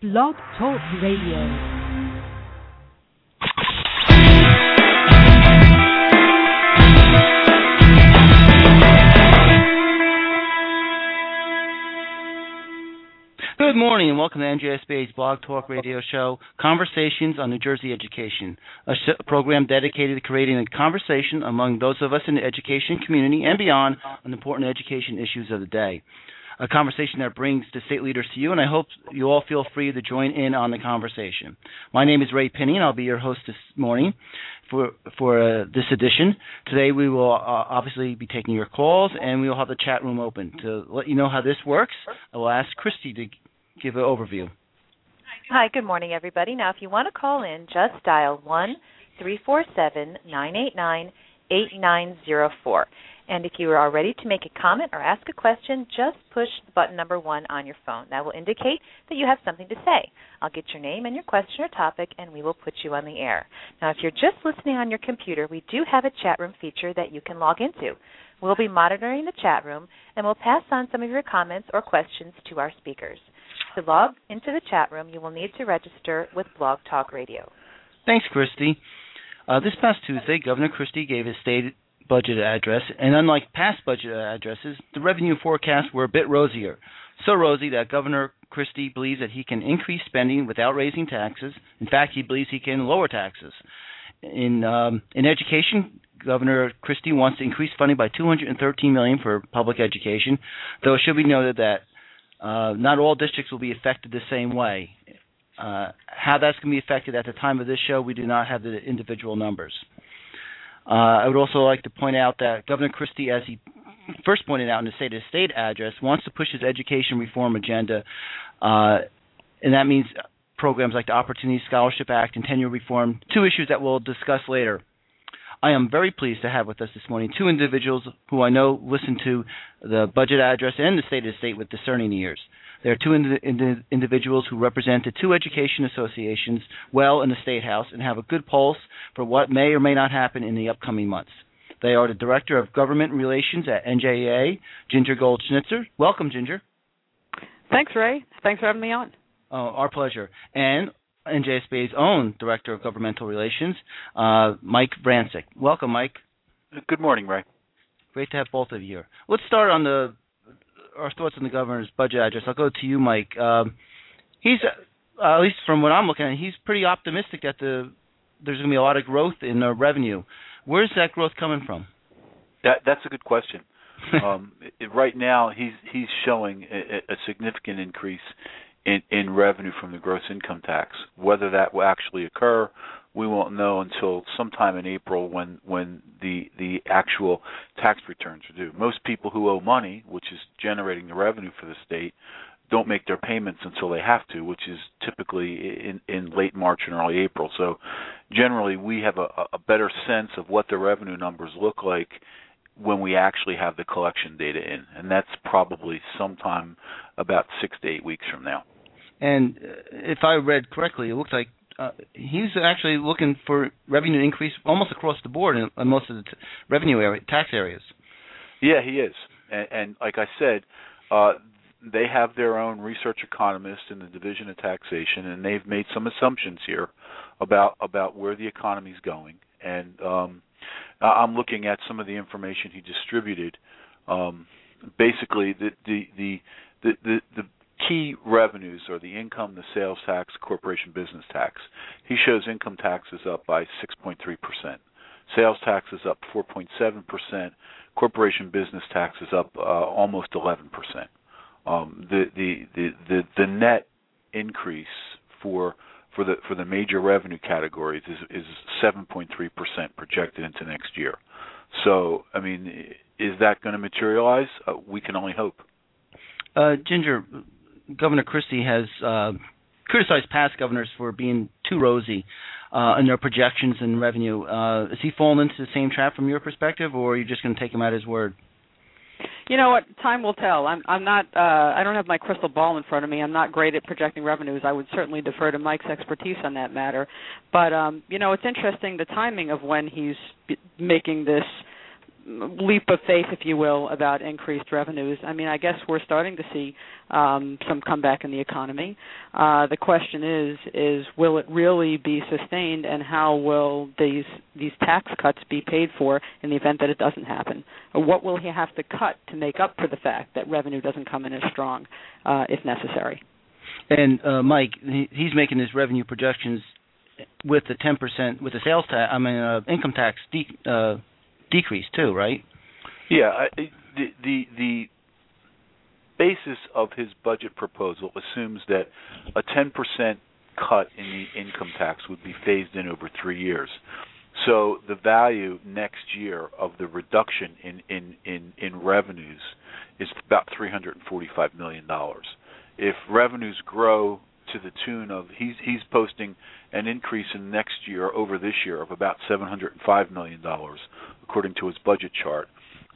Blog Talk Radio. Good morning and welcome to NJSBA's Blog Talk Radio Show, Conversations on New Jersey Education, a program dedicated to creating a conversation among those of us in the education community and beyond on important education issues of the day. A conversation that brings the state leaders to you, and I hope you all feel free to join in on the conversation. My name is Ray Pinney, and I'll be your host this morning for for uh, this edition. Today we will uh, obviously be taking your calls, and we will have the chat room open. To let you know how this works, I will ask Christy to give an overview. Hi, good morning, everybody. Now, if you want to call in, just dial one three four seven nine eight nine eight nine zero four. And if you are ready to make a comment or ask a question, just push button number one on your phone. That will indicate that you have something to say. I'll get your name and your question or topic, and we will put you on the air. Now, if you're just listening on your computer, we do have a chat room feature that you can log into. We'll be monitoring the chat room, and we'll pass on some of your comments or questions to our speakers. To log into the chat room, you will need to register with Blog Talk Radio. Thanks, Christy. Uh, this past Tuesday, Governor Christie gave his state budget address, and unlike past budget addresses, the revenue forecasts were a bit rosier. So rosy that Governor Christie believes that he can increase spending without raising taxes. In fact, he believes he can lower taxes. In um, in education, Governor Christie wants to increase funding by 213 million for public education, though it should be noted that uh, not all districts will be affected the same way. Uh, how that's going to be affected at the time of this show, we do not have the individual numbers. Uh, I would also like to point out that Governor Christie, as he first pointed out in the state of the state address, wants to push his education reform agenda, uh, and that means programs like the Opportunity Scholarship Act and tenure reform, two issues that we'll discuss later. I am very pleased to have with us this morning two individuals who I know listen to the budget address and the state of the state with discerning ears. There are two ind- ind- individuals who represent the two education associations well in the State House and have a good pulse for what may or may not happen in the upcoming months. They are the Director of Government Relations at NJEA, Ginger Gold Schnitzer. Welcome, Ginger. Thanks, Ray. Thanks for having me on. Uh, our pleasure. And NJSBA's own Director of Governmental Relations, uh, Mike Vrancik. Welcome, Mike. Good morning, Ray. Great to have both of you here. Let's start on the our thoughts on the governor's budget address. I'll go to you, Mike. Um, he's uh, at least from what I'm looking at, he's pretty optimistic that the there's going to be a lot of growth in the revenue. Where's that growth coming from? That that's a good question. um, it, right now, he's he's showing a, a significant increase in, in revenue from the gross income tax. Whether that will actually occur, we won't know until sometime in April when when the the actual tax returns are due. Most people who owe money, which is generating the revenue for the state, don't make their payments until they have to, which is typically in in late March and early April. So generally we have a, a better sense of what the revenue numbers look like when we actually have the collection data in, and that's probably sometime about six to eight weeks from now. And if I read correctly, it looks like uh, he's actually looking for revenue increase almost across the board in, in most of the t- revenue area, tax areas. Yeah, he is, and, and like I said, uh, they have their own research economists in the Division of Taxation, and they've made some assumptions here about about where the economy is going. And um, I'm looking at some of the information he distributed. Um, basically, the the the the, the, the key revenues are the income, the sales tax, corporation business tax. He shows income taxes up by 6.3%, sales tax is up 4.7%, corporation business tax is up uh, almost 11%. Um, the, the, the, the, the net increase for for the for the major revenue categories is is 7.3% projected into next year. So, I mean, is that going to materialize? Uh, we can only hope. Uh, Ginger, Governor Christie has uh, criticized past governors for being too rosy uh, in their projections and revenue. Uh, is he falling into the same trap from your perspective, or are you just going to take him at his word? You know what? Time will tell. I'm I'm not. Uh, I don't have my crystal ball in front of me. I'm not great at projecting revenues. I would certainly defer to Mike's expertise on that matter. But um, you know, it's interesting the timing of when he's making this leap of faith, if you will, about increased revenues. I mean, I guess we're starting to see um, some comeback in the economy. Uh, the question is, is will it really be sustained, and how will these these tax cuts be paid for in the event that it doesn't happen? Or what will he have to cut to make up for the fact that revenue doesn't come in as strong, uh, if necessary? And uh, Mike, he's making his revenue projections with the 10% with the sales tax, I mean uh, income tax de- uh, decrease too, right? Yeah, I, the the the basis of his budget proposal assumes that a 10% cut in the income tax would be phased in over 3 years. So the value next year of the reduction in in in, in revenues is about 345 million dollars. If revenues grow to the tune of he's he's posting an increase in next year over this year of about 705 million dollars according to his budget chart,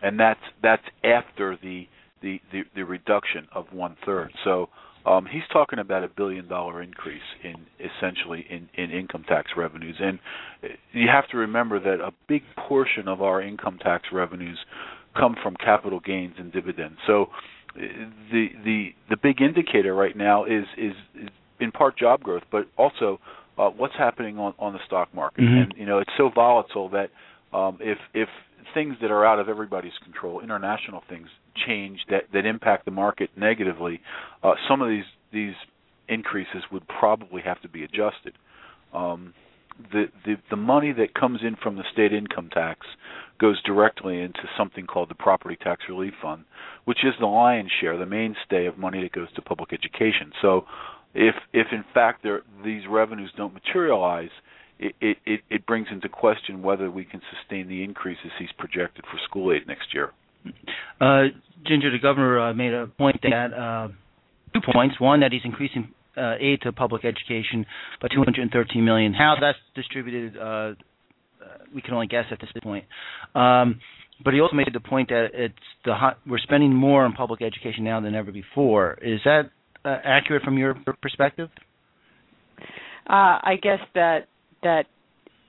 and that's that's after the the the, the reduction of one third. So um, he's talking about a billion dollar increase in essentially in, in income tax revenues, and you have to remember that a big portion of our income tax revenues come from capital gains and dividends. So the the the big indicator right now is is, is in part job growth, but also uh, what's happening on on the stock market. Mm-hmm. And you know, it's so volatile that um, if if things that are out of everybody's control, international things change that that impact the market negatively, uh, some of these these increases would probably have to be adjusted. Um, the, the the money that comes in from the state income tax goes directly into something called the property tax relief fund, which is the lion's share, the mainstay of money that goes to public education. So, if if in fact there, these revenues don't materialize, it, it, it brings into question whether we can sustain the increases he's projected for school aid next year. Uh, Ginger, the governor uh, made a point that uh, two points. One, that he's increasing uh, aid to public education by 213 million. How that's distributed, uh, we can only guess at this point. Um, but he also made the point that it's the hot, we're spending more on public education now than ever before. Is that uh, accurate from your perspective? Uh, I guess that that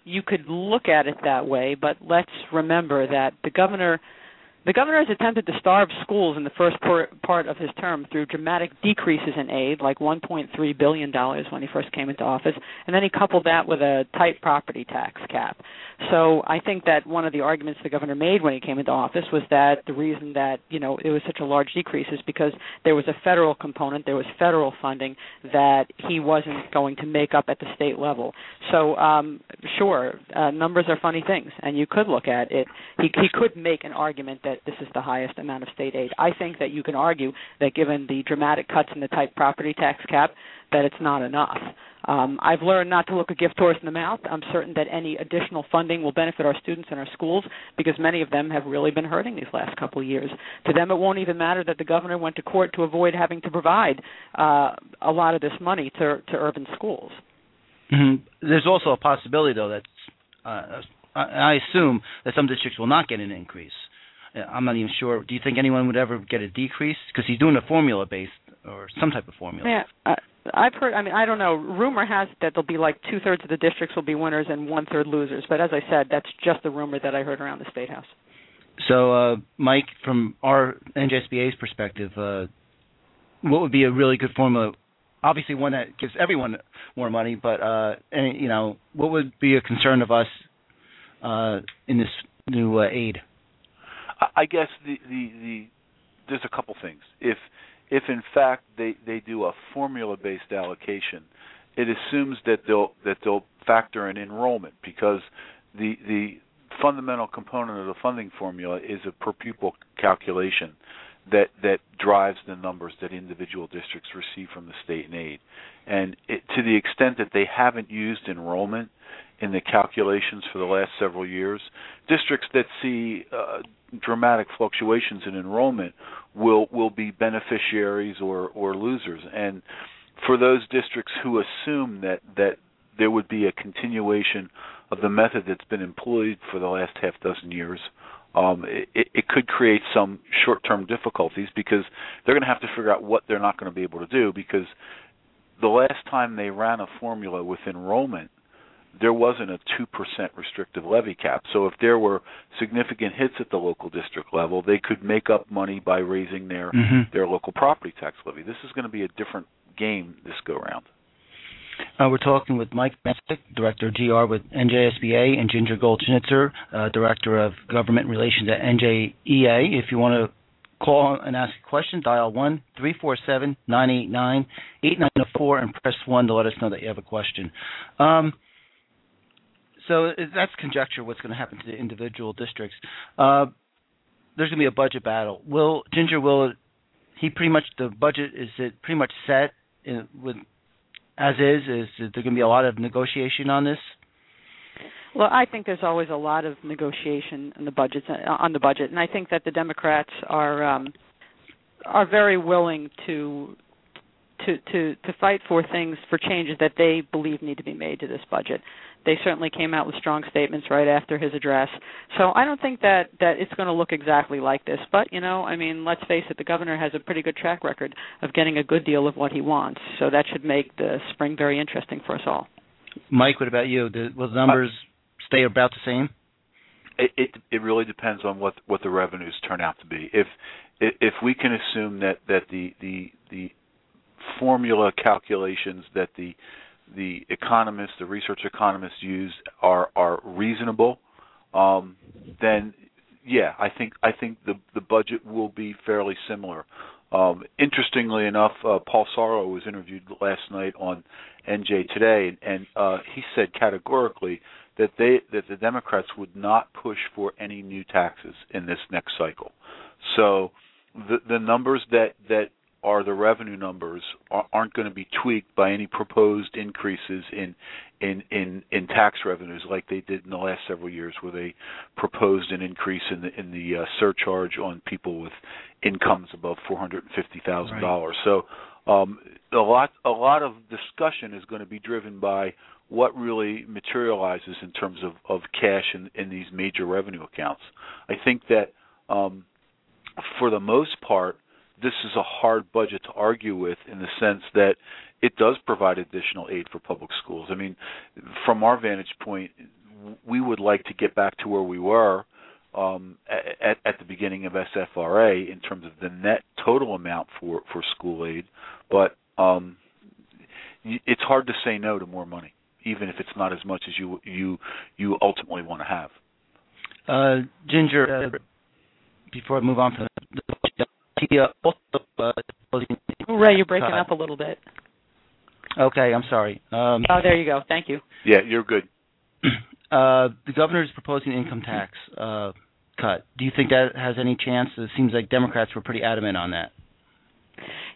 you could look at it that way, but let's remember that the governor the governor has attempted to starve schools in the first part of his term through dramatic decreases in aid, like $1.3 billion when he first came into office, and then he coupled that with a tight property tax cap. So I think that one of the arguments the governor made when he came into office was that the reason that you know it was such a large decrease is because there was a federal component, there was federal funding that he wasn't going to make up at the state level. So um, sure, uh, numbers are funny things, and you could look at it. He, he could make an argument that that this is the highest amount of state aid. I think that you can argue that given the dramatic cuts in the type property tax cap, that it's not enough. Um, I've learned not to look a gift horse in the mouth. I'm certain that any additional funding will benefit our students and our schools because many of them have really been hurting these last couple of years. To them, it won't even matter that the governor went to court to avoid having to provide uh, a lot of this money to to urban schools. Mm-hmm. There's also a possibility, though, that uh, I assume that some districts will not get an increase. I'm not even sure. Do you think anyone would ever get a decrease? Because he's doing a formula based or some type of formula. Yeah, uh, I've heard. I mean, I don't know. Rumor has it that there'll be like two thirds of the districts will be winners and one third losers. But as I said, that's just the rumor that I heard around the state house. So, uh, Mike, from our NJSBA's perspective, uh, what would be a really good formula? Obviously, one that gives everyone more money, but uh, any, you know, what would be a concern of us uh, in this new uh, aid? I guess the, the the there's a couple things. If if in fact they they do a formula based allocation, it assumes that they'll that they'll factor in enrollment because the the fundamental component of the funding formula is a per pupil calculation that that drives the numbers that individual districts receive from the state and aid. And it, to the extent that they haven't used enrollment in the calculations for the last several years, districts that see uh, dramatic fluctuations in enrollment will will be beneficiaries or or losers. And for those districts who assume that that there would be a continuation of the method that's been employed for the last half dozen years um, it, it could create some short-term difficulties because they're going to have to figure out what they're not going to be able to do because the last time they ran a formula with enrollment there wasn't a 2% restrictive levy cap. So if there were significant hits at the local district level, they could make up money by raising their mm-hmm. their local property tax levy. This is going to be a different game this go round. Uh, we're talking with Mike Vrancik, Director of GR with NJSBA, and Ginger Gold Schnitzer, uh, Director of Government Relations at NJEA. If you want to call and ask a question, dial 1 347 989 8904 and press 1 to let us know that you have a question. Um, so that's conjecture what's going to happen to the individual districts. Uh, there's going to be a budget battle. Will Ginger will he pretty much the budget is it pretty much set in, with as is? Is there going to be a lot of negotiation on this? Well, I think there's always a lot of negotiation in the budget on the budget, and I think that the Democrats are um, are very willing to to to to fight for things for changes that they believe need to be made to this budget they certainly came out with strong statements right after his address. So I don't think that that it's going to look exactly like this. But you know, I mean, let's face it, the governor has a pretty good track record of getting a good deal of what he wants. So that should make the spring very interesting for us all. Mike, what about you? will the numbers uh, stay about the same? It, it it really depends on what what the revenues turn out to be. If if we can assume that that the the the formula calculations that the the economists, the research economists use are are reasonable, um, then yeah, I think I think the the budget will be fairly similar. Um, interestingly enough, uh, Paul Sarlo was interviewed last night on NJ Today, and uh, he said categorically that they that the Democrats would not push for any new taxes in this next cycle. So the the numbers that that are the revenue numbers aren't going to be tweaked by any proposed increases in in in in tax revenues like they did in the last several years where they proposed an increase in the in the uh, surcharge on people with incomes above $450,000. Right. So um, a lot a lot of discussion is going to be driven by what really materializes in terms of of cash in in these major revenue accounts. I think that um, for the most part this is a hard budget to argue with in the sense that it does provide additional aid for public schools. I mean, from our vantage point, we would like to get back to where we were um, at, at the beginning of SFRA in terms of the net total amount for for school aid, but um, it's hard to say no to more money, even if it's not as much as you you you ultimately want to have. Uh, Ginger, uh, before I move on from the Ray, you're breaking up a little bit. Okay, I'm sorry. Um, oh, there you go. Thank you. Yeah, you're good. Uh, the governor is proposing an income tax uh, cut. Do you think that has any chance? It seems like Democrats were pretty adamant on that.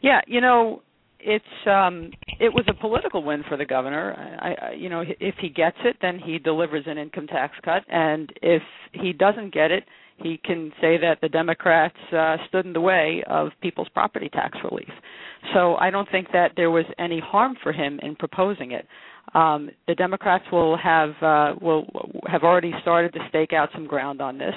Yeah, you know, it's um it was a political win for the governor. I, I you know, if he gets it, then he delivers an income tax cut, and if he doesn't get it, he can say that the Democrats uh, stood in the way of people's property tax relief. So I don't think that there was any harm for him in proposing it. Um, the Democrats will have uh, will have already started to stake out some ground on this,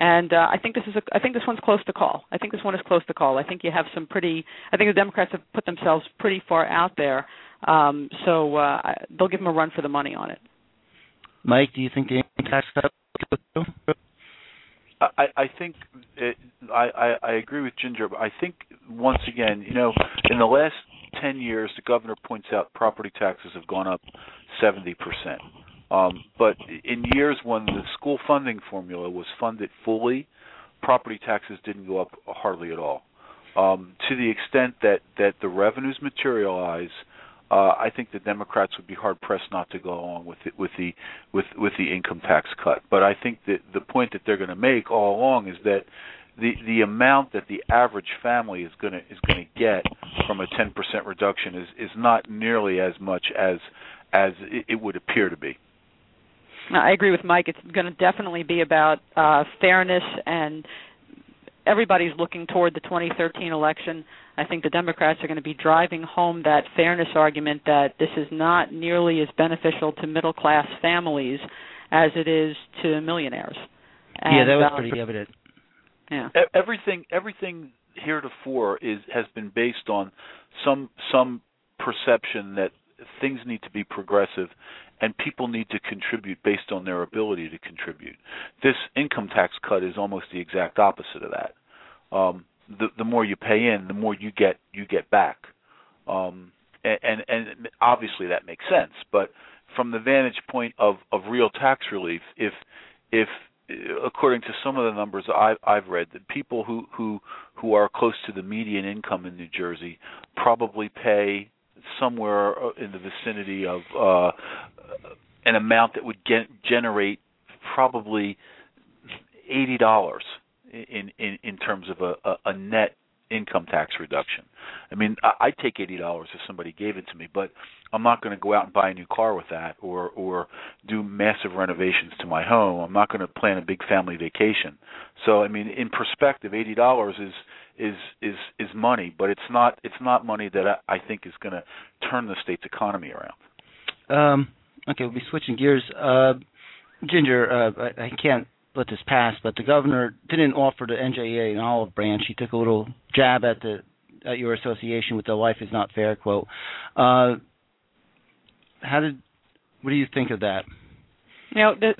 and uh, I think this is a, I think this one's close to call. I think this one is close to call. I think you have some pretty. I think the Democrats have put themselves pretty far out there, um, so uh, they'll give them a run for the money on it. Mike, do you think the tax cut? I, I think it, I, I, I agree with Ginger. But I think once again, you know, in the last ten years, the governor points out property taxes have gone up seventy percent. Um, but in years when the school funding formula was funded fully, property taxes didn't go up hardly at all. Um, to the extent that that the revenues materialize uh, I think the Democrats would be hard pressed not to go along with it, with the with with the income tax cut. But I think that the point that they're going to make all along is that the the amount that the average family is going to is going to get from a 10% reduction is is not nearly as much as as it, would appear to be. I agree with Mike. It's going to definitely be about uh, fairness, and everybody's looking toward the 2013 election. I think the Democrats are going to be driving home that fairness argument that this is not nearly as beneficial to middle class families as it is to millionaires. And, yeah, that was uh, pretty evident. Yeah. Everything everything heretofore is has been based on some some perception that things need to be progressive and people need to contribute based on their ability to contribute. This income tax cut is almost the exact opposite of that. Um, the the more you pay in, the more you get you get back. Um, and, and and obviously that makes sense, but from the vantage point of of real tax relief, if if according to some of the numbers I've, I've read, that people who who who are close to the median income in New Jersey probably pay somewhere in the vicinity of uh, an amount that would get, generate probably eighty dollars in, in in terms of a, a, a net income tax reduction. I mean, I, I'd take eighty dollars if somebody gave it to me, but I'm not going to go out and buy a new car with that, or or do massive renovations to my home. I'm not going to plan a big family vacation. So, I mean, in perspective, eighty dollars is is is is money, but it's not it's not money that I, I think is going to turn the state's economy around. Um, okay, we'll be switching gears. Uh, Ginger, uh, I, I can't let this pass, but the governor didn't offer the NJEA an olive branch. He took a little jab at the at your association with the "Life is not fair" quote. Uh, how did? What do you think of that? You know, the,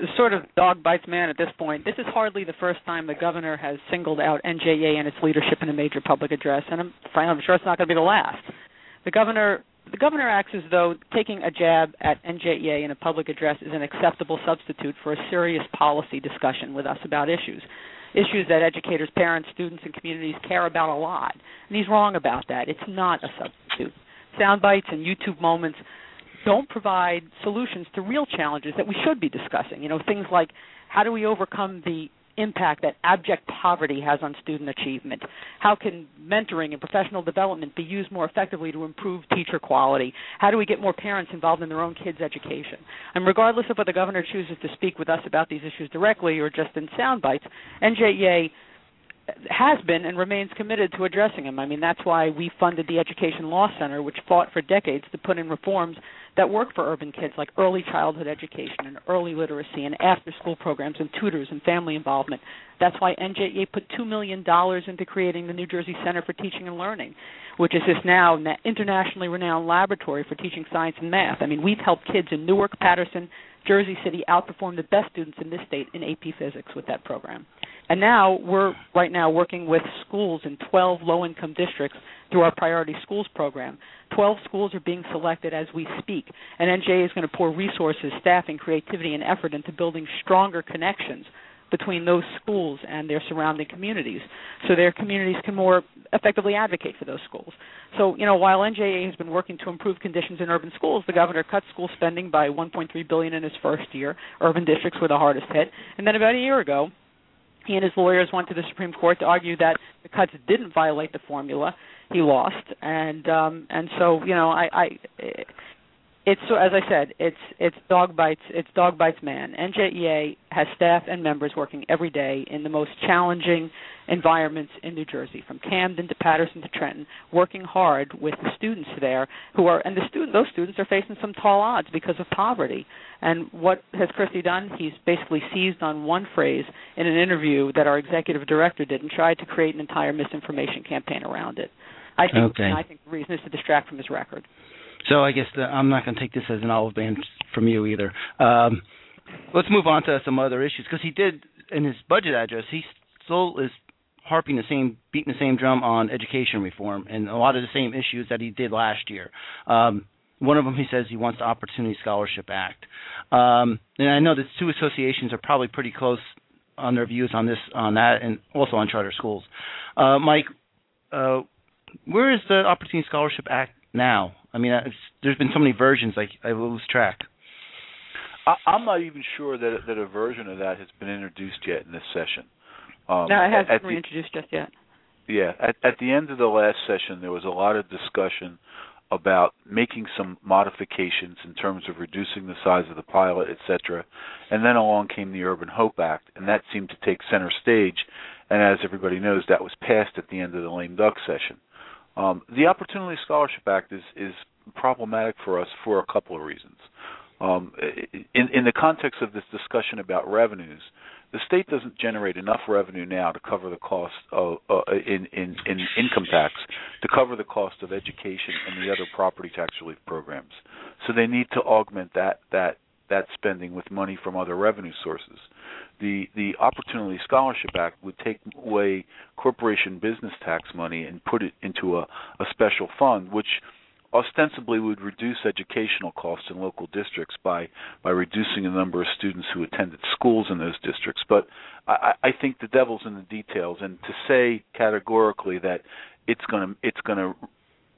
sort of dog bites man at this point. This is hardly the first time the governor has singled out NJEA and its leadership in a major public address, and I'm, I'm sure it's not going to be the last. The governor the governor acts as though taking a jab at NJEA in a public address is an acceptable substitute for a serious policy discussion with us about issues. Issues that educators, parents, students, and communities care about a lot. And he's wrong about that. It's not a substitute. Sound bites and YouTube moments don't provide solutions to real challenges that we should be discussing. You know, things like how do we overcome the impact that abject poverty has on student achievement? How can mentoring and professional development be used more effectively to improve teacher quality? How do we get more parents involved in their own kids' education? And regardless of whether the governor chooses to speak with us about these issues directly or just in sound bites, NJEA has been and remains committed to addressing them. I mean, that's why we funded the Education Law Center, which fought for decades to put in reforms that work for urban kids, like early childhood education and early literacy and after school programs and tutors and family involvement. That's why NJEA put $2 million into creating the New Jersey Center for Teaching and Learning, which is this now internationally renowned laboratory for teaching science and math. I mean, we've helped kids in Newark, Paterson, Jersey City outperformed the best students in this state in AP Physics with that program. And now we're right now working with schools in 12 low income districts through our Priority Schools program. 12 schools are being selected as we speak, and NJEA is going to pour resources, staffing, creativity, and effort into building stronger connections between those schools and their surrounding communities so their communities can more effectively advocate for those schools. So, you know, while NJEA has been working to improve conditions in urban schools, the governor cut school spending by 1.3 billion in his first year. Urban districts were the hardest hit. And then about a year ago, he and his lawyers went to the Supreme Court to argue that the cuts didn't violate the formula. He lost, and um, and so you know, I, I it's so as I said, it's it's dog bites it's dog bites man. NJEA has staff and members working every day in the most challenging environments in New Jersey, from Camden to Paterson to Trenton, working hard with the students there who are and the student those students are facing some tall odds because of poverty. And what has Christie done? He's basically seized on one phrase in an interview that our executive director did and tried to create an entire misinformation campaign around it. I think okay. I think the reason is to distract from his record. So I guess the, I'm not going to take this as an olive branch from you either. Um, let's move on to some other issues because he did in his budget address. He still is harping the same, beating the same drum on education reform and a lot of the same issues that he did last year. Um, one of them, he says he wants the Opportunity Scholarship Act, um, and I know the two associations are probably pretty close on their views on this, on that, and also on charter schools. Uh, Mike, uh, where is the Opportunity Scholarship Act now? I mean, there's been so many versions, like I lose track. I, I'm not even sure that that a version of that has been introduced yet in this session. Um, no, it hasn't been introduced just yet. Yeah, at, at the end of the last session, there was a lot of discussion about making some modifications in terms of reducing the size of the pilot, etc. And then along came the Urban Hope Act, and that seemed to take center stage. And as everybody knows, that was passed at the end of the lame duck session. Um, the Opportunity Scholarship Act is is problematic for us for a couple of reasons. Um, in, in the context of this discussion about revenues, the state doesn't generate enough revenue now to cover the cost of uh, in, in, in income tax to cover the cost of education and the other property tax relief programs. So they need to augment that that that spending with money from other revenue sources. The the Opportunity Scholarship Act would take away corporation business tax money and put it into a, a special fund, which ostensibly would reduce educational costs in local districts by by reducing the number of students who attended schools in those districts. But I, I think the devil's in the details, and to say categorically that it's going to it's going to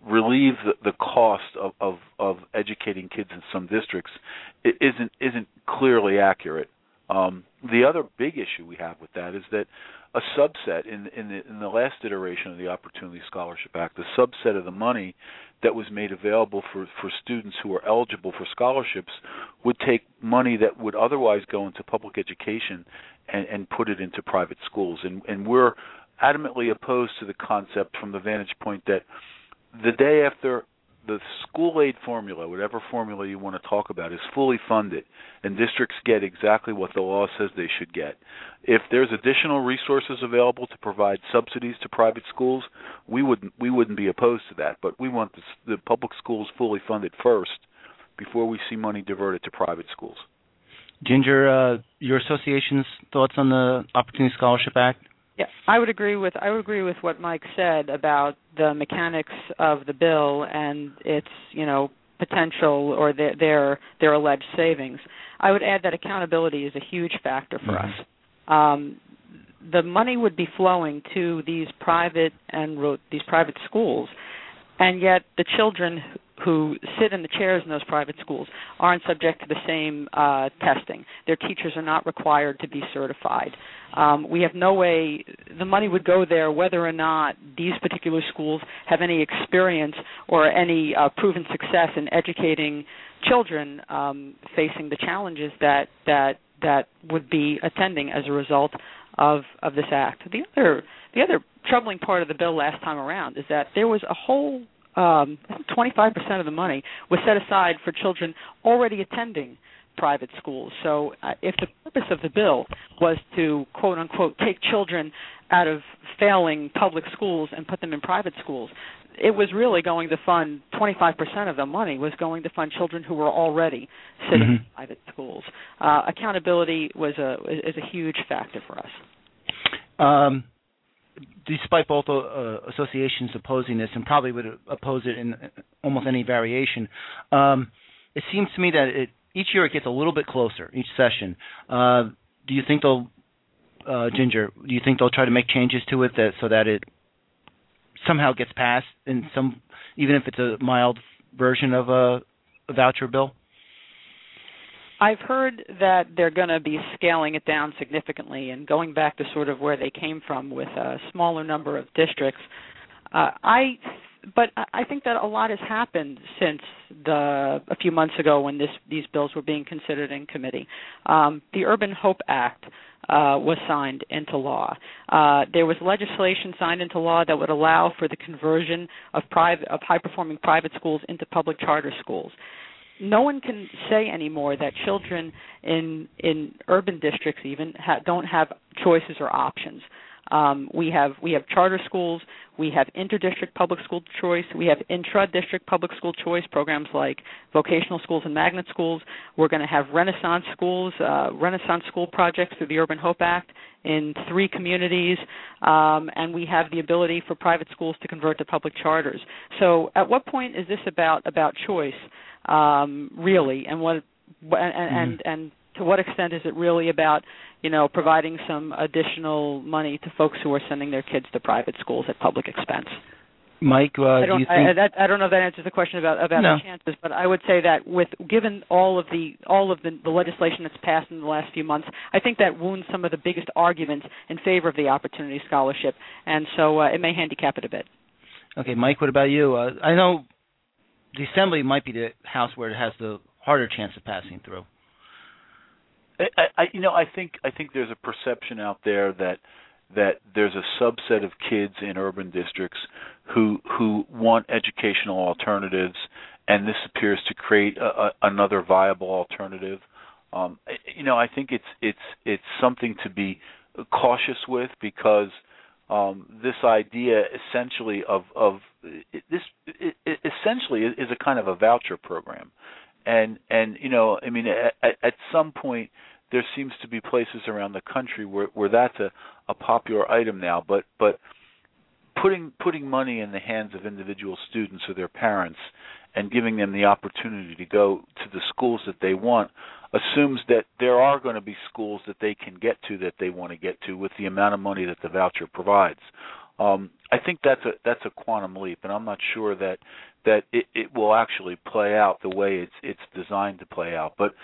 relieve the, the cost of, of of educating kids in some districts isn't isn't clearly accurate. Um, the other big issue we have with that is that a subset in in the in the last iteration of the Opportunity Scholarship Act, the subset of the money that was made available for for students who are eligible for scholarships would take money that would otherwise go into public education and and put it into private schools and and we're adamantly opposed to the concept from the vantage point that the day after the school aid formula, whatever formula you want to talk about, is fully funded, and districts get exactly what the law says they should get. If there's additional resources available to provide subsidies to private schools, we wouldn't we wouldn't be opposed to that. But we want the, the public schools fully funded first before we see money diverted to private schools. Ginger, uh, your association's thoughts on the Opportunity Scholarship Act? Yeah, I would agree with I would agree with what Mike said about the mechanics of the bill and its you know potential or their their, their alleged savings. I would add that accountability is a huge factor for mm-hmm. us. Um, the money would be flowing to these private and these private schools, and yet the children who sit in the chairs in those private schools aren't subject to the same uh, testing. Their teachers are not required to be certified. Um, we have no way, the money would go there whether or not these particular schools have any experience or any uh, proven success in educating children um, facing the challenges that, that, that would be attending as a result of, of this act. The other, the other troubling part of the bill last time around is that there was a whole um, 25% of the money was set aside for children already attending private schools. So, uh, if the purpose of the bill was to quote unquote take children out of failing public schools and put them in private schools, it was really going to fund 25% of the money was going to fund children who were already sitting mm-hmm. in private schools. Uh, accountability was a is a huge factor for us. Um, despite both uh, associations opposing this, and probably would oppose it in almost any variation, um, it seems to me that it, each year it gets a little bit closer each session. Uh, do you think they'll, uh, Ginger? Do you think they'll try to make changes to it that so that it somehow gets passed in some, even if it's a mild version of a, a voucher bill? I've heard that they're going to be scaling it down significantly and going back to sort of where they came from with a smaller number of districts. Uh, I, but I think that a lot has happened since the a few months ago when this these bills were being considered in committee. Um, the Urban Hope Act uh, was signed into law. Uh, there was legislation signed into law that would allow for the conversion of private of high performing private schools into public charter schools no one can say anymore that children in in urban districts even ha- don't have choices or options. Um, we have we have charter schools, we have interdistrict public school choice, we have intra-district public school choice programs like vocational schools and magnet schools. We're going to have Renaissance schools, uh, Renaissance school projects through the Urban Hope Act in three communities, um, and we have the ability for private schools to convert to public charters. So, at what point is this about about choice? Um, really, and what and, mm-hmm. and and to what extent is it really about you know providing some additional money to folks who are sending their kids to private schools at public expense? Mike, uh, I don't, do you think? I, that, I don't know if that answers the question about about no. the chances, but I would say that with given all of the all of the, the legislation that's passed in the last few months, I think that wounds some of the biggest arguments in favor of the Opportunity Scholarship, and so uh, it may handicap it a bit. Okay, Mike, what about you? Uh, I know the assembly might be the house where it has the harder chance of passing through. I, I you know I think I think there's a perception out there that that there's a subset of kids in urban districts who who want educational alternatives, and this appears to create a, a, another viable alternative. Um, you know, I think it's it's it's something to be cautious with because um, this idea essentially of of this it, it essentially is a kind of a voucher program, and and you know, I mean, at, at some point there seems to be places around the country where where that's a, a popular item now. But but putting putting money in the hands of individual students or their parents and giving them the opportunity to go to the schools that they want assumes that there are going to be schools that they can get to that they want to get to with the amount of money that the voucher provides. Um, I think that's a that's a quantum leap, and I'm not sure that that it, it will actually play out the way it's it's designed to play out. But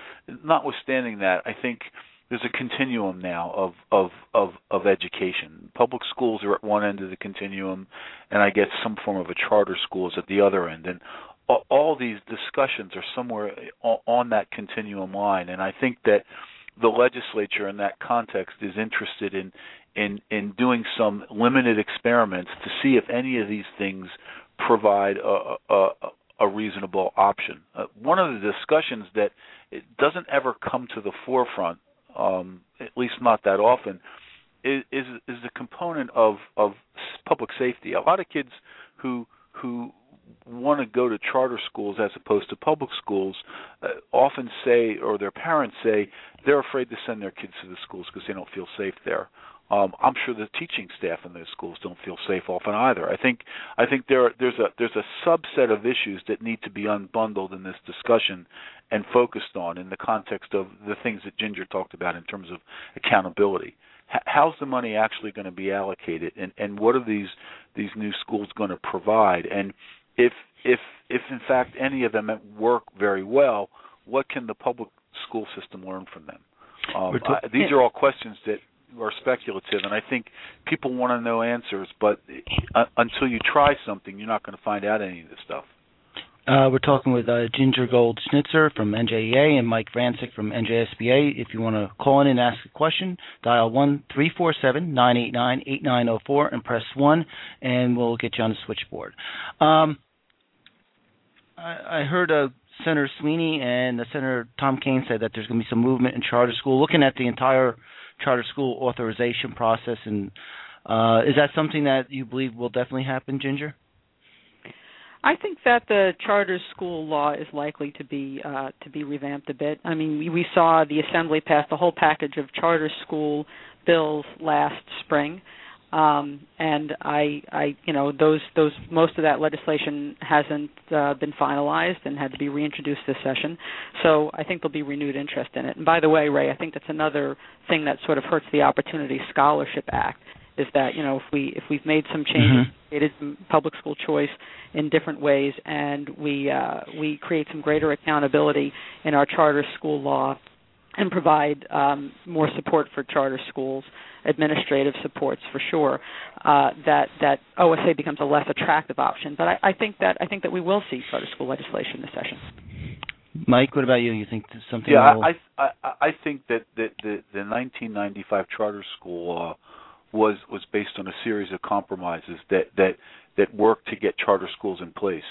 notwithstanding that, I think there's a continuum now of of of of education. Public schools are at one end of the continuum, and I guess some form of a charter schools at the other end. And all, all these discussions are somewhere on that continuum line. And I think that the legislature in that context is interested in in in doing some limited experiments to see if any of these things provide a, a, a reasonable option. Uh, one of the discussions that it doesn't ever come to the forefront, um, at least not that often, is, is the component of of public safety. A lot of kids who who want to go to charter schools as opposed to public schools uh, often say, or their parents say, they're afraid to send their kids to the schools because they don't feel safe there. Um, I'm sure the teaching staff in those schools don't feel safe often either. I think I think there there's a there's a subset of issues that need to be unbundled in this discussion and focused on in the context of the things that Ginger talked about in terms of accountability. How's the money actually going to be allocated, and and what are these these new schools going to provide? And if if if in fact any of them work very well, what can the public school system learn from them? Um, I, these are all questions that are speculative, and I think people want to know answers. But uh, until you try something, you're not going to find out any of this stuff. Uh, we're talking with uh, Ginger Gold Schnitzer from NJEA and Mike Vrancik from NJSBA. If you want to call in and ask a question, dial one three four seven nine eight nine eight nine zero four and press one, and we'll get you on the switchboard. Um, I, I heard uh, Senator Sweeney and Senator Tom Kean said that there's going to be some movement in charter school, looking at the entire charter school authorization process. And uh, is that something that you believe will definitely happen, Ginger? I think that the charter school law is likely to be uh, to be revamped a bit. I mean, we, we saw the assembly pass the whole package of charter school bills last spring, um, and I, I, you know, those those most of that legislation hasn't uh, been finalized and had to be reintroduced this session. So I think there'll be renewed interest in it. And by the way, Ray, I think that's another thing that sort of hurts the Opportunity Scholarship Act is that you know if we if we've made some changes, mm-hmm. created some public school choice in different ways, and we uh, we create some greater accountability in our charter school law, and provide um, more support for charter schools, administrative supports for sure. Uh, that that OSA becomes a less attractive option. But I, I think that I think that we will see charter school legislation this session. Mike, what about you? You think something? Yeah, will... I, I I think that the, the the 1995 charter school law was was based on a series of compromises that that that worked to get charter schools in place.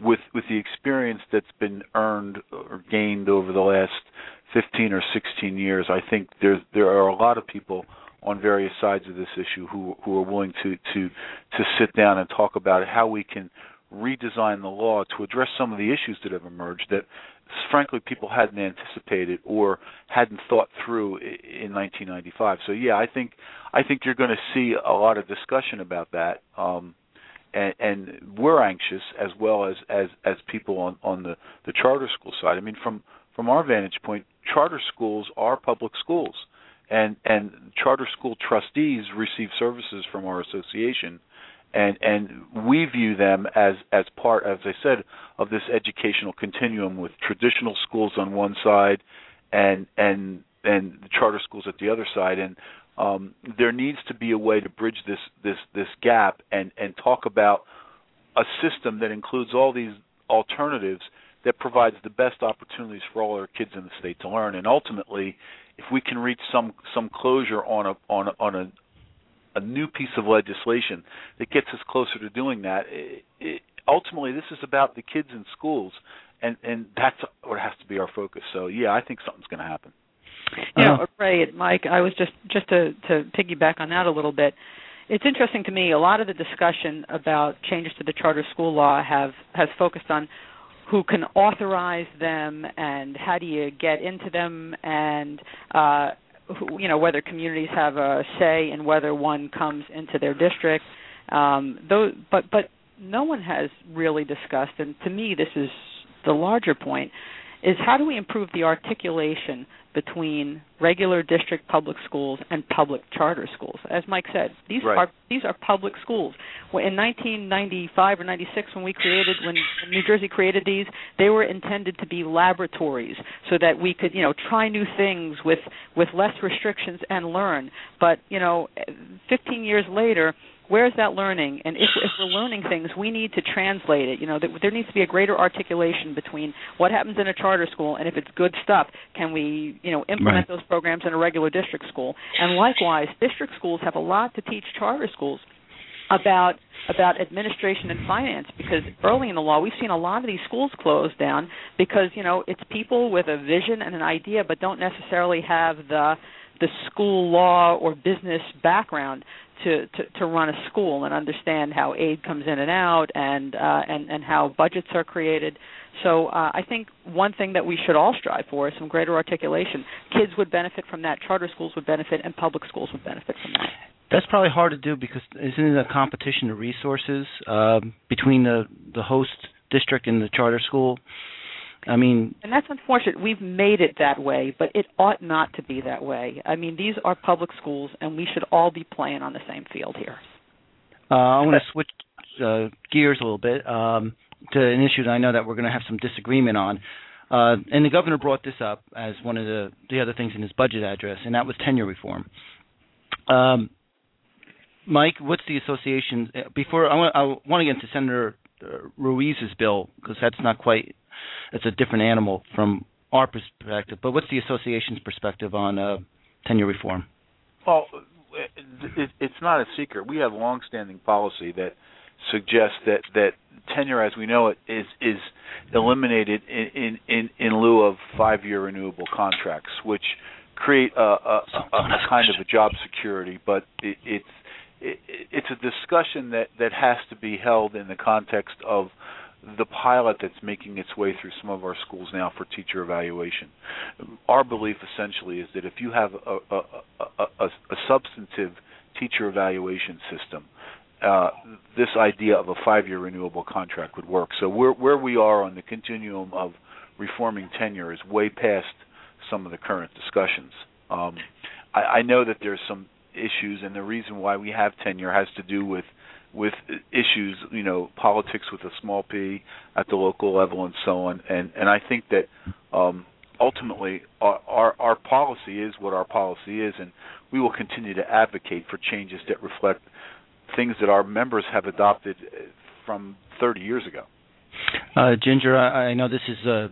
With with the experience that's been earned or gained over the last 15 or 16 years, I think there there are a lot of people on various sides of this issue who who are willing to to to sit down and talk about how we can redesign the law to address some of the issues that have emerged that frankly people hadn't anticipated or hadn't thought through in 1995. So yeah, I think I think you're going to see a lot of discussion about that. Um, and, and we're anxious as well as as as people on on the the charter school side. I mean, from from our vantage point, charter schools are public schools, and and charter school trustees receive services from our association and and we view them as as part, as I said, of this educational continuum with traditional schools on one side, and and and the charter schools at the other side, and um, there needs to be a way to bridge this this this gap and and talk about a system that includes all these alternatives that provides the best opportunities for all our kids in the state to learn. And ultimately, if we can reach some some closure on a on a, on a a new piece of legislation that gets us closer to doing that. It, it, ultimately, this is about the kids in schools, and and that's what has to be our focus. So yeah, I think something's going to happen. You know, Ray and Mike, I was just just to to piggyback on that a little bit. It's interesting to me. A lot of the discussion about changes to the charter school law have has focused on who can authorize them and how do you get into them and uh, who, you know whether communities have a say in whether one comes into their district. Um, though, but but no one has really discussed, and to me this is the larger point, is how do we improve the articulation between regular district public schools and public charter schools. As Mike said, these right. are these are public schools. In 1995 or 96, when we created when New Jersey created these, they were intended to be laboratories so that we could you know try new things with with less restrictions and learn. But you know, 15 years later where's that learning? And if, if we're learning things we need to translate it. You know there needs to be a greater articulation between what happens in a charter school and if it's good stuff can we you know implement right. those programs in a regular district school? And likewise district schools have a lot to teach charter schools about about administration and finance because early in the law we've seen a lot of these schools close down because you know it's people with a vision and an idea but don't necessarily have the the school law or business background to, to, to run a school and understand how aid comes in and out and uh, and and how budgets are created. So uh, I think one thing that we should all strive for is some greater articulation. Kids would benefit from that. Charter schools would benefit, and public schools would benefit from that. That's probably hard to do because isn't it a competition of resources um, between the the host district and the charter school? I mean, and that's unfortunate. We've made it that way, but it ought not to be that way. I mean, these are public schools, and we should all be playing on the same field here. Uh, I want to switch uh, gears a little bit um, to an issue that I know that we're going to have some disagreement on. Uh, and the governor brought this up as one of the the other things in his budget address, and that was tenure reform. Um, Mike, what's the association? Before I want, I want to get into Senator uh, Ruiz's bill because that's not quite it's a different animal from our perspective. But what's the association's perspective on uh, tenure reform? Well, it, it's not a secret. We have longstanding policy that suggests that that tenure, as we know it, is is eliminated in in in lieu of five year renewable contracts, which create a, a, a, a kind of a job security. But it, it's it, it's a discussion that that has to be held in the context of the pilot that's making its way through some of our schools now for teacher evaluation. Our belief essentially is that if you have a, a, a, a substantive teacher evaluation system, uh, this idea of a five-year renewable contract would work. So where, we are on the continuum of reforming tenure is way past some of the current discussions. Um, I, I know that there's some issues, and the reason why we have tenure has to do with with issues, you know, politics with a small p at the local level and so on. And and I think that um, ultimately our, our our policy is what our policy is, and we will continue to advocate for changes that reflect things that our members have adopted uh, from 30 years ago. Uh, Ginger, I, I know this is a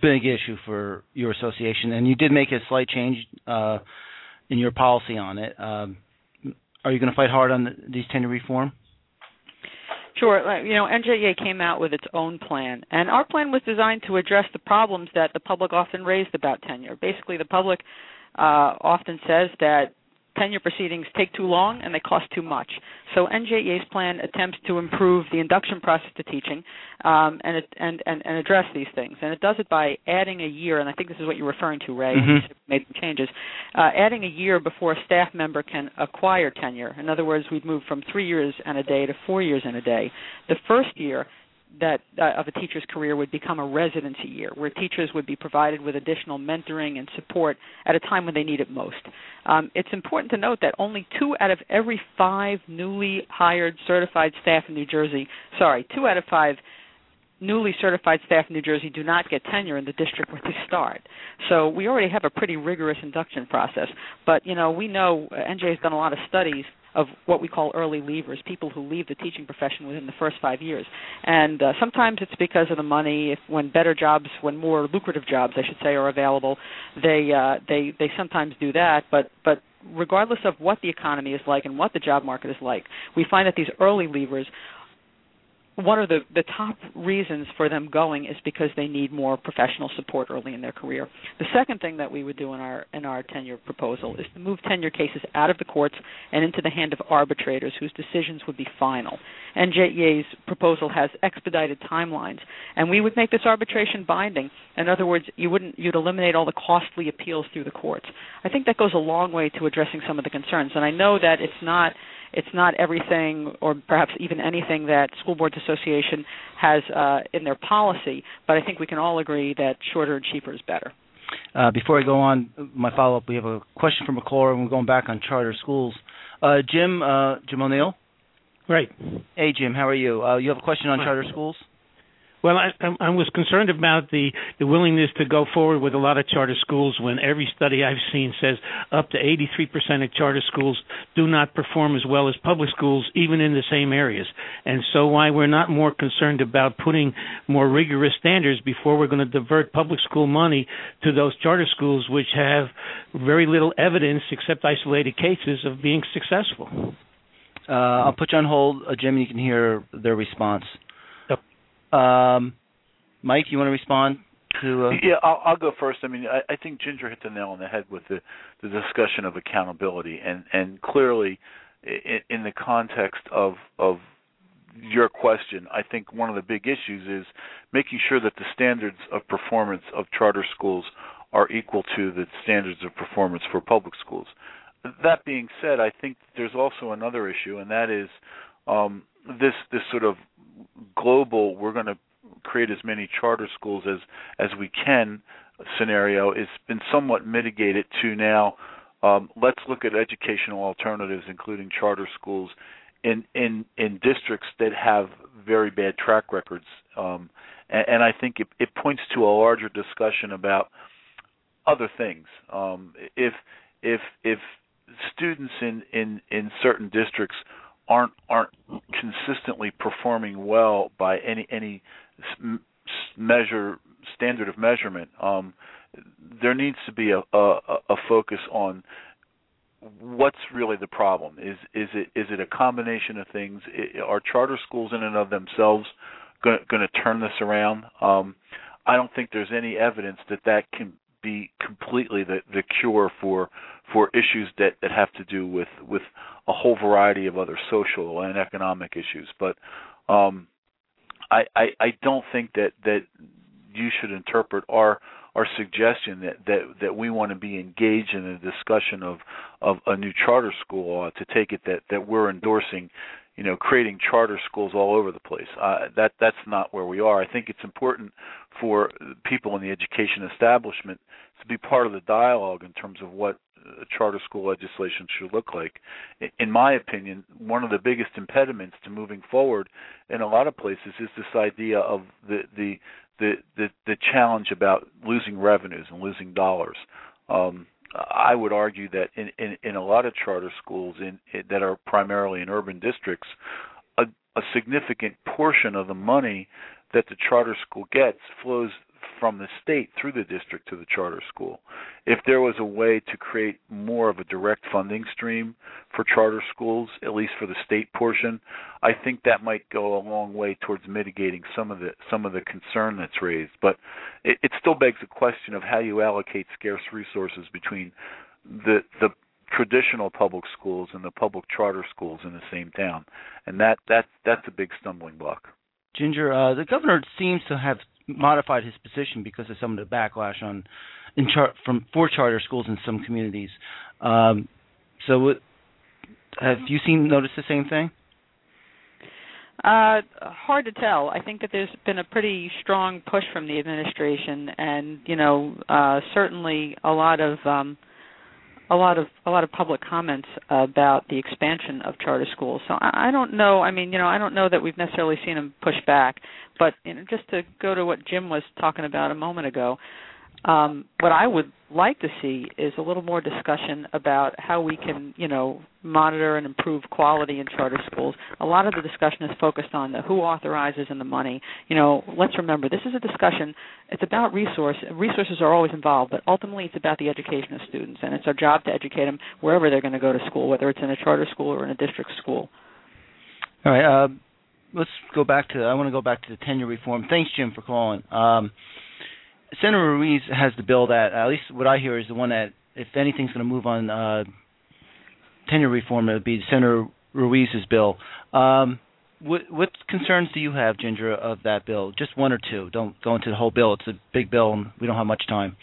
big issue for your association, and you did make a slight change uh, in your policy on it. Um, are you going to fight hard on the, these tenure reform? Sure. You know, NJEA came out with its own plan, and our plan was designed to address the problems that the public often raised about tenure. Basically, the public uh, often says that tenure proceedings take too long and they cost too much. So NJEA's plan attempts to improve the induction process to teaching um, and, and, and, and address these things. And it does it by adding a year, and I think this is what you're referring to, Ray, mm-hmm. made some changes, uh, adding a year before a staff member can acquire tenure. In other words, we've moved from three years and a day to four years and a day. The first year that uh, of a teacher's career would become a residency year, where teachers would be provided with additional mentoring and support at a time when they need it most. Um, it's important to note that only two out of every five newly hired certified staff in New Jersey, sorry, two out of five newly certified staff in New Jersey do not get tenure in the district where they start. So we already have a pretty rigorous induction process. But you know, we know uh, NJ has done a lot of studies of what we call early leavers, people who leave the teaching profession within the first five years. And uh, sometimes it's because of the money. If when better jobs, when more lucrative jobs, I should say, are available, they uh, they they sometimes do that. But but regardless of what the economy is like and what the job market is like, we find that these early leavers one of the, the top reasons for them going is because they need more professional support early in their career. The second thing that we would do in our in our tenure proposal is to move tenure cases out of the courts and into the hand of arbitrators whose decisions would be final. NJEA's proposal has expedited timelines, and we would make this arbitration binding. In other words, you wouldn't you'd eliminate all the costly appeals through the courts. I think that goes a long way to addressing some of the concerns, and I know that it's not it's not everything or perhaps even anything that School Boards Association has uh, in their policy, but I think we can all agree that shorter and cheaper is better. Uh, before I go on, my follow up, we have a question from a caller, and we're going back on charter schools. Uh, Jim, uh, Jim O'Neill. Right. Hey, Jim, how are you? Uh, you have a question on charter schools? Well, I, I was concerned about the, the willingness to go forward with a lot of charter schools when every study I've seen says up to 83% of charter schools do not perform as well as public schools, even in the same areas. And so, why we're not more concerned about putting more rigorous standards before we're going to divert public school money to those charter schools, which have very little evidence except isolated cases of being successful. Uh, I'll put you on hold, uh, Jim. You can hear their response. Um, Mike, you want to respond to? Uh... Yeah, I'll, I'll, go first. I mean, I, I, think Ginger hit the nail on the head with the, the discussion of accountability, and and clearly, in, in the context of of your question, I think one of the big issues is making sure that the standards of performance of charter schools are equal to the standards of performance for public schools. That being said, I think there's also another issue, and that is um, this this sort of global we're going to create as many charter schools as as we can scenario has been somewhat mitigated to now um, let's look at educational alternatives including charter schools in in in districts that have very bad track records. Um, and, and, I think it, it points to a larger discussion about other things. Um, if if if students in in in certain districts aren't aren't consistently performing well by any any measure standard of measurement. Um, there needs to be a, a, a focus on what's really the problem. Is is it is it a combination of things? Are charter schools in and of themselves going to turn this around? Um, I don't think there's any evidence that that can be completely the, the cure for for issues that, that have to do with, with a whole variety of other social and economic issues. But um, I, I, I don't think that, that you should interpret our our suggestion that, that, that we want to be engaged in a discussion of, of a new charter school uh, to take it that, that we're endorsing you know creating charter schools all over the place. Uh, that that's not where we are. I think it's important for people in the education establishment to be part of the dialogue in terms of what charter school legislation should look like. In my opinion, one of the biggest impediments to moving forward in a lot of places is this idea of the the the the, the challenge about losing revenues and losing dollars. Um, I would argue that in, in, in a lot of charter schools in, in that are primarily in urban districts, a, a significant portion of the money that the charter school gets flows from the state through the district to the charter school. If there was a way to create more of a direct funding stream for charter schools, at least for the state portion, I think that might go a long way towards mitigating some of the some of the concern that's raised. But it, it still begs the question of how you allocate scarce resources between the the traditional public schools and the public charter schools in the same town, and that that that's a big stumbling block. Ginger, uh, the governor seems to have modified his position because of some of the backlash on in char- from for charter schools in some communities. Um, so, have you seen noticed the same thing? Uh, hard to tell. I think that there's been a pretty strong push from the administration, and you know, uh, certainly a lot of um, a lot of a lot of public comments about the expansion of charter schools. So I, I don't know. I mean, you know, I don't know that we've necessarily seen them push back. But you know, just to go to what Jim was talking about a moment ago, um, what I would like to see is a little more discussion about how we can, you know, monitor and improve quality in charter schools. A lot of the discussion is focused on the who authorizes and the money. You know, let's remember this is a discussion. It's about resource. Resources are always involved, but ultimately it's about the education of students, and it's our job to educate them wherever they're going to go to school, whether it's in a charter school or in a district school. All right. Uh, let's go back to. I want to go back to the tenure reform. Thanks, Jim, for calling. Um, Senator Ruiz has the bill that, at least what I hear, is the one that, if anything's going to move on uh, tenure reform, it would be Senator Ruiz's bill. Um, what, what concerns do you have, Ginger, of that bill? Just one or two. Don't go into the whole bill. It's a big bill, and we don't have much time.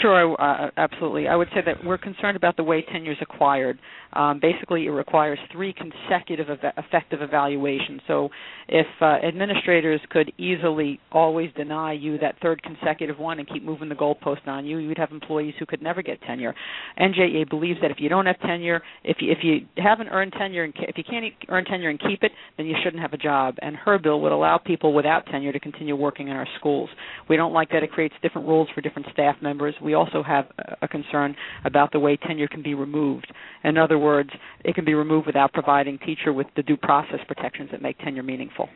Sure, uh, absolutely. I would say that we're concerned about the way tenure is acquired. Um, basically, it requires three consecutive ev- effective evaluations. So, if uh, administrators could easily always deny you that third consecutive one and keep moving the goalpost on you, you'd have employees who could never get tenure. NJEA believes that if you don't have tenure, if you, if you haven't earned tenure, and if you can't earn tenure and keep it, then you shouldn't have a job. And her bill would allow people without tenure to continue working in our schools. We don't like that it creates different rules for different staff members we also have a concern about the way tenure can be removed. In other words, it can be removed without providing teacher with the due process protections that make tenure meaningful.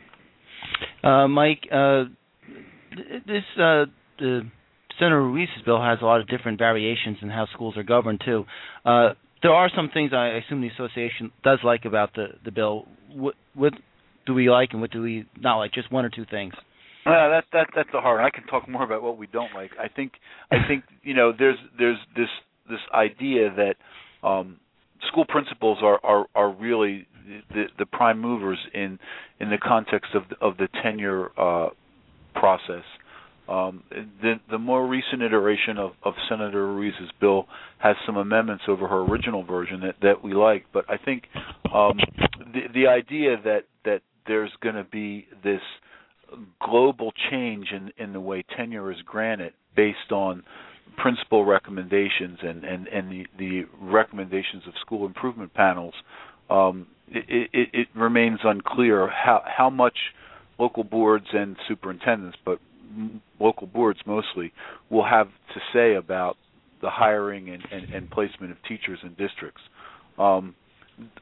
Uh, Mike, uh, this uh, the Senator Ruiz's bill has a lot of different variations in how schools are governed too. Uh, there are some things I assume the association does like about the the bill. What, what do we like and what do we not like? Just one or two things. Uh, that that that's a hard. I can talk more about what we don't like. I think I think you know there's there's this this idea that um, school principals are are are really the the prime movers in in the context of the, of the tenure uh, process. Um, the the more recent iteration of, of Senator Ruiz's bill has some amendments over her original version that, that we like, but I think um, the the idea that that there's going to be this global change in, in the way tenure is granted based on principal recommendations and, and, and the, the recommendations of school improvement panels, um, it, it, it remains unclear how, how much local boards and superintendents, but local boards mostly, will have to say about the hiring and, and, and placement of teachers in districts. Um,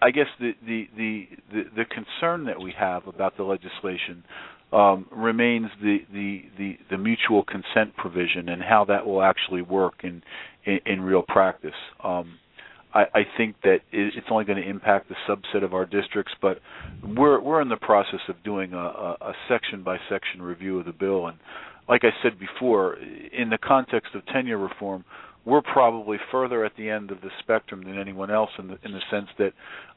I guess the, the, the, the, the concern that we have about the legislation um, remains the, the, the, the, mutual consent provision and how that will actually work in in, in real practice. Um, I, think that it's only going to impact a subset of our districts, but we're we're in the process of doing a, a section by section review of the bill, and like I said before, in the context of tenure reform, we're probably further at the end of the spectrum than anyone else in the in the sense that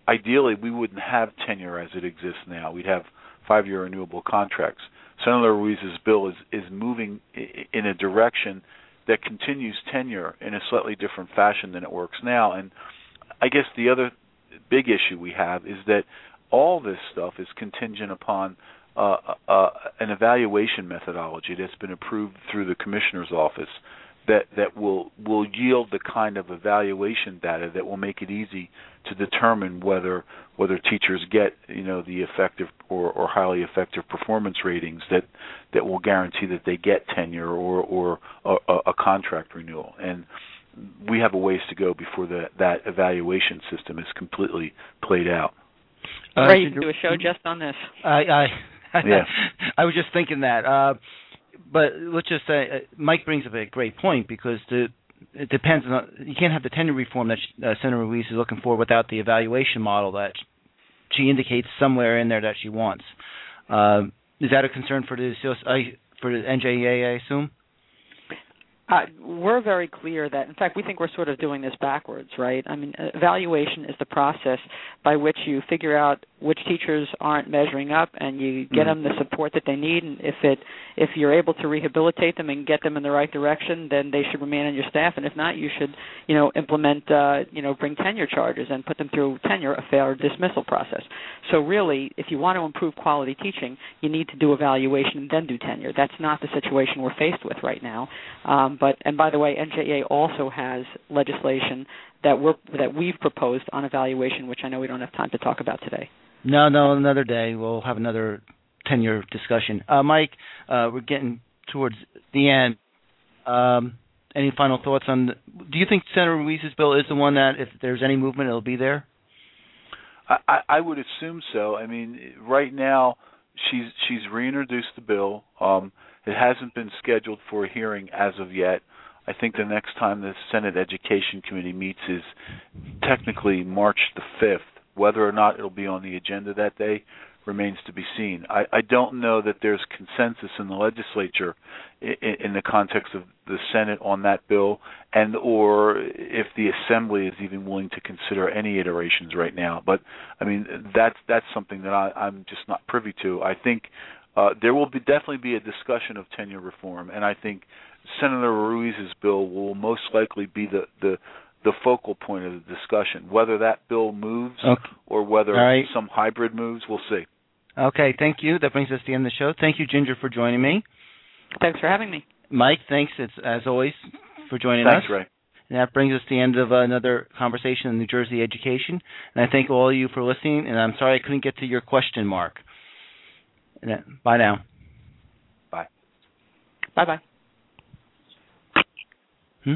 ideally we wouldn't have tenure as it exists now. We'd have five-year renewable contracts. Senator Ruiz's bill is is moving in a direction that continues tenure in a slightly different fashion than it works now. And I guess the other big issue we have is that all this stuff is contingent upon uh, uh, an evaluation methodology that's been approved through the commissioner's office that that will will yield the kind of evaluation data that will make it easy to determine whether whether teachers get you know the effective or, or highly effective performance ratings that that will guarantee that they get tenure or or a, a contract renewal and we have a ways to go before the, that evaluation system is completely played out. Uh, right, you can do a show just on this. I I, yeah. I was just thinking that. Uh, but let's just say uh, Mike brings up a great point because the it depends on you can't have the tenure reform that uh, Senator Ruiz is looking for without the evaluation model that she indicates somewhere in there that she wants. Uh, is that a concern for the for the NJEA, I assume? Uh, we're very clear that, in fact, we think we're sort of doing this backwards, right? I mean, evaluation is the process by which you figure out which teachers aren't measuring up and you get Mm-hmm. them the support that they need and if it if you're able to rehabilitate them and get them in the right direction then they should remain on your staff and if not you should you know implement uh you know bring tenure charges and put them through tenure a fair dismissal process. So really if you want to improve quality teaching you need to do evaluation and then do tenure. That's not the situation we're faced with right now. Um but and by the way NJEA also has legislation that we're that we've proposed on evaluation which I know we don't have time to talk about today No, no, another day we'll have another tenure discussion. Uh, Mike, uh, we're getting towards the end. Um, any final thoughts on? The, do you think Senator Ruiz's bill is the one that, if there's any movement, it'll be there? I, I, would assume so. I mean, right now she's she's reintroduced the bill. Um, it hasn't been scheduled for a hearing as of yet. I think the next time the Senate Education Committee meets is technically March the fifth. Whether or not it'll be on the agenda that day remains to be seen. I, I don't know that there's consensus in the legislature in, in the context of the Senate on that bill, and or if the Assembly is even willing to consider any iterations right now. But I mean, that's that's something that I, I'm just not privy to. I think uh, there will be definitely be a discussion of tenure reform, and I think Senator Ruiz's bill will most likely be the the the focal point of the discussion. Whether that bill moves Okay. or whether All right. some hybrid moves, we'll see. Okay, thank you. That brings us to the end of the show. Thank you, Ginger, for joining me. thanks for having me Mike, thanks it's, as always for joining Thanks, us. Ray. And that brings us to the end of another conversation on New Jersey education. And I thank all of you for listening. And I'm sorry I couldn't get to your question, Mark. And that- Bye now. Bye. Bye bye Hmm?